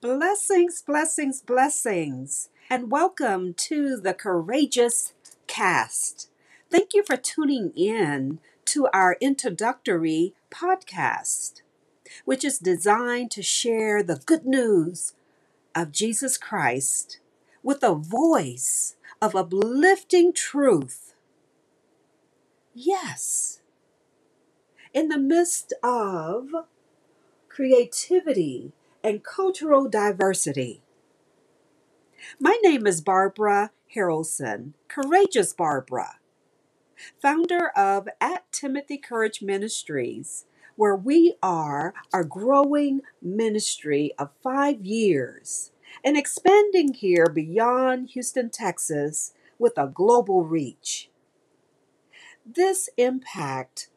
Blessings, blessings, blessings, and welcome to the Courageous Cast. Thank you for tuning in to our introductory podcast, which is designed to share the good news of Jesus Christ with a voice of uplifting truth. Yes, in the midst of creativity and cultural diversity. My name is Barbara Haralson, Courageous Barbara, founder of At Timothy Courage Ministries, where we are a growing ministry of five years and expanding here beyond Houston, Texas with a global reach. This impact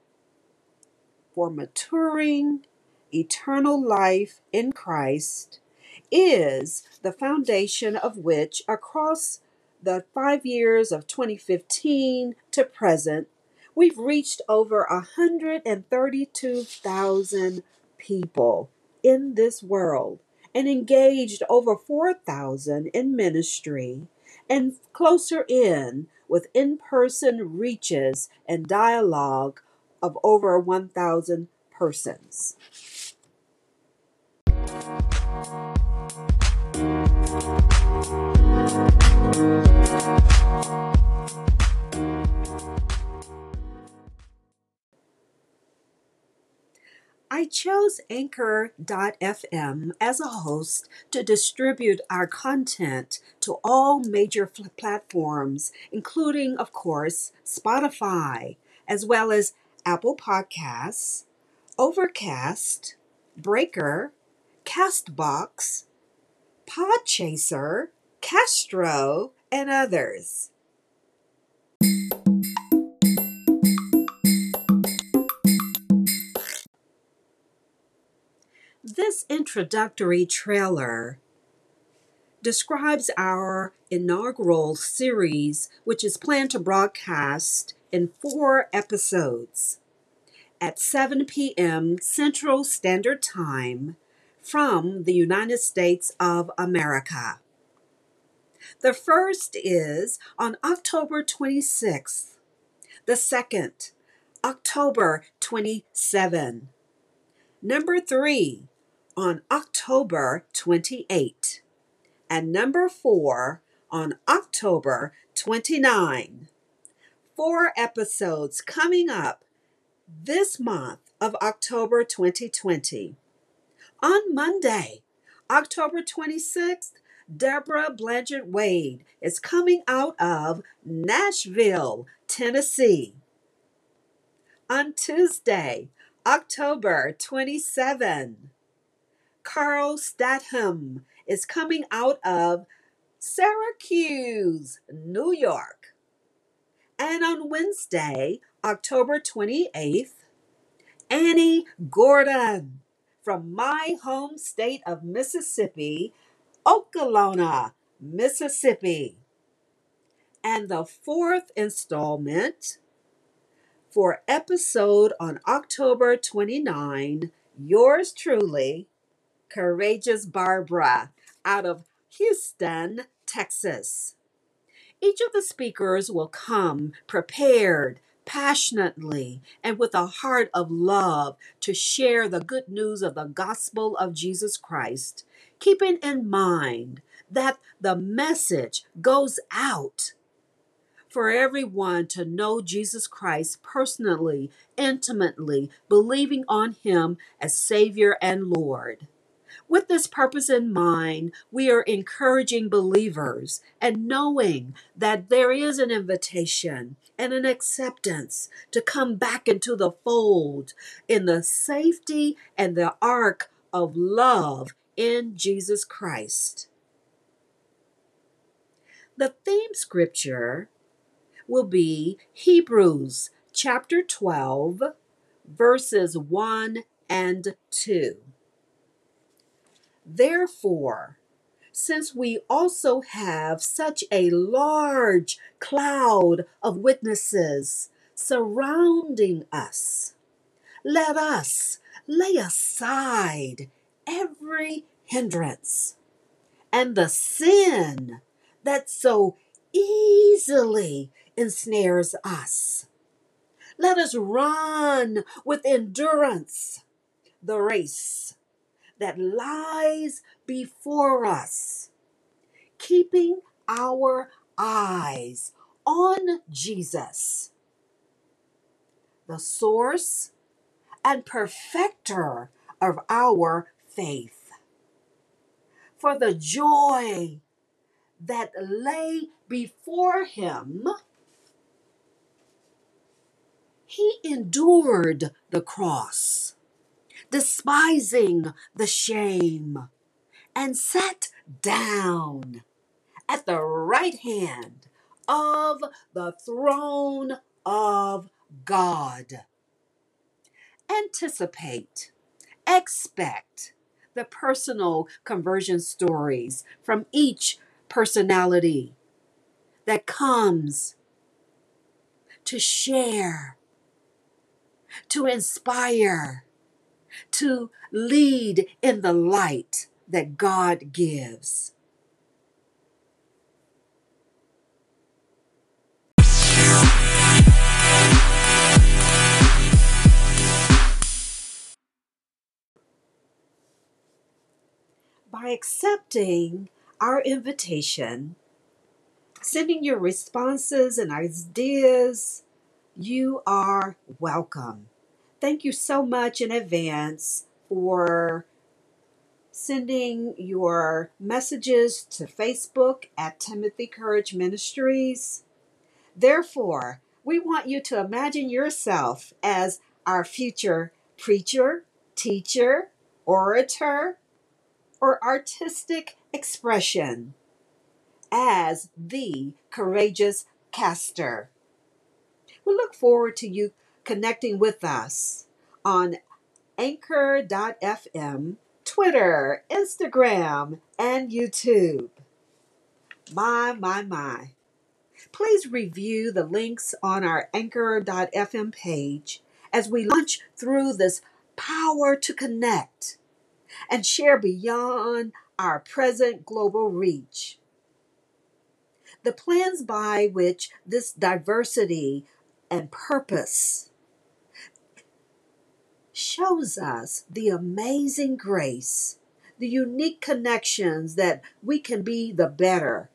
for maturing eternal life in Christ is the foundation of which, across the five years of 2015 to present, we've reached over 132,000 people in this world and engaged over 4,000 in ministry and closer in with in person reaches and dialogue of over 1,000 persons. I chose Anchor.fm as a host to distribute our content to all major platforms, including, of course, Spotify, as well as Apple Podcasts, Overcast, Breaker, Castbox, Podchaser, Castro, and others. This introductory trailer describes our inaugural series, which is planned to broadcast in four episodes at 7 p.m. Central Standard Time from the United States of America. The first is on October 26th, the second, October 27. Number three, on October 28. And number four, on October 29. Four episodes coming up this month of October 2020. On Monday, October 26th, Deborah Blanchard Wade is coming out of Nashville, Tennessee. On Tuesday, October 27, Carl Statham is coming out of Syracuse, New York. And on Wednesday, October 28th, Annie Gordon from my home state of Mississippi, Okolona, Mississippi. And the fourth installment for episode on October 29, yours truly, Courageous Barbara, out of Houston, Texas. Each of the speakers will come prepared, passionately, and with a heart of love to share the good news of the gospel of Jesus Christ, keeping in mind that the message goes out for everyone to know Jesus Christ personally, intimately, believing on Him as Savior and Lord. With this purpose in mind, we are encouraging believers and knowing that there is an invitation and an acceptance to come back into the fold in the safety and the ark of love in Jesus Christ. The theme scripture will be Hebrews chapter 12, verses 1 and 2. Therefore, since we also have such a large cloud of witnesses surrounding us, let us lay aside every hindrance and the sin that so easily ensnares us. Let us run with endurance the race that lies before us, keeping our eyes on Jesus, the source and perfecter of our faith. For the joy that lay before him, he endured the cross, despising the shame, and sat down at the right hand of the throne of God. Anticipate, expect the personal conversion stories from each personality that comes to share, to inspire, to lead in the light that God gives. By accepting our invitation, sending your responses and ideas, you are welcome. Thank you so much in advance for sending your messages to Facebook at Timothy Courage Ministries. Therefore, we want you to imagine yourself as our future preacher, teacher, orator, or artistic expression as the courageous caster. We look forward to you connecting with us on anchor.fm, Twitter, Instagram, and YouTube. My, my, my. Please review the links on our anchor.fm page as we launch through this power to connect and share beyond our present global reach. The plans by which this diversity and purpose shows us the amazing grace, the unique connections that we can be the better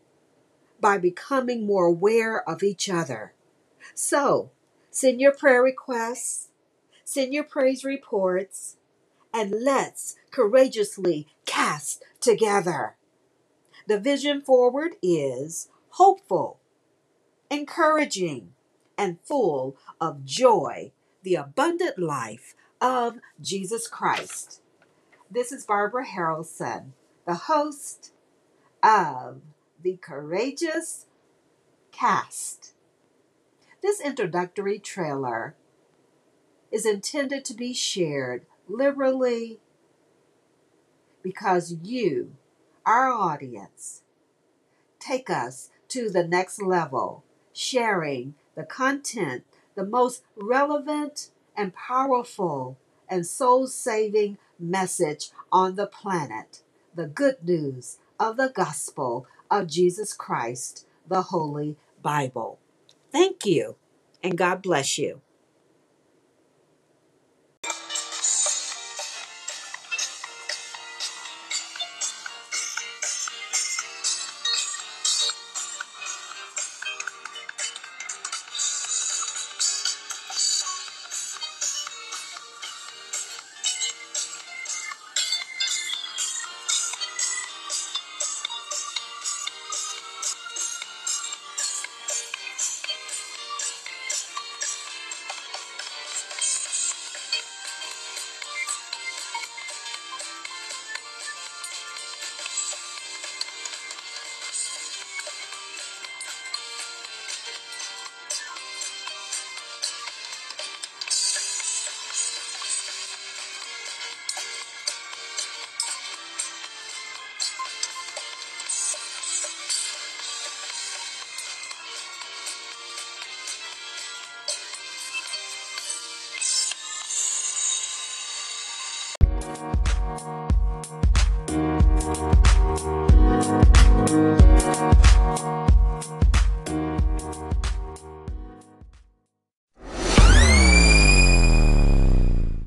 by becoming more aware of each other. So, send your prayer requests, send your praise reports, and let's courageously cast together. The vision forward is hopeful, encouraging, and full of joy, the abundant life of Jesus Christ. This is Barbara Haralson, the host of the Courageous Cast. This introductory trailer is intended to be shared liberally because you, our audience, take us to the next level, sharing the content, the most relevant and powerful and soul saving message on the planet the good news of the gospel of Jesus Christ, the Holy Bible. Thank you, and God bless you.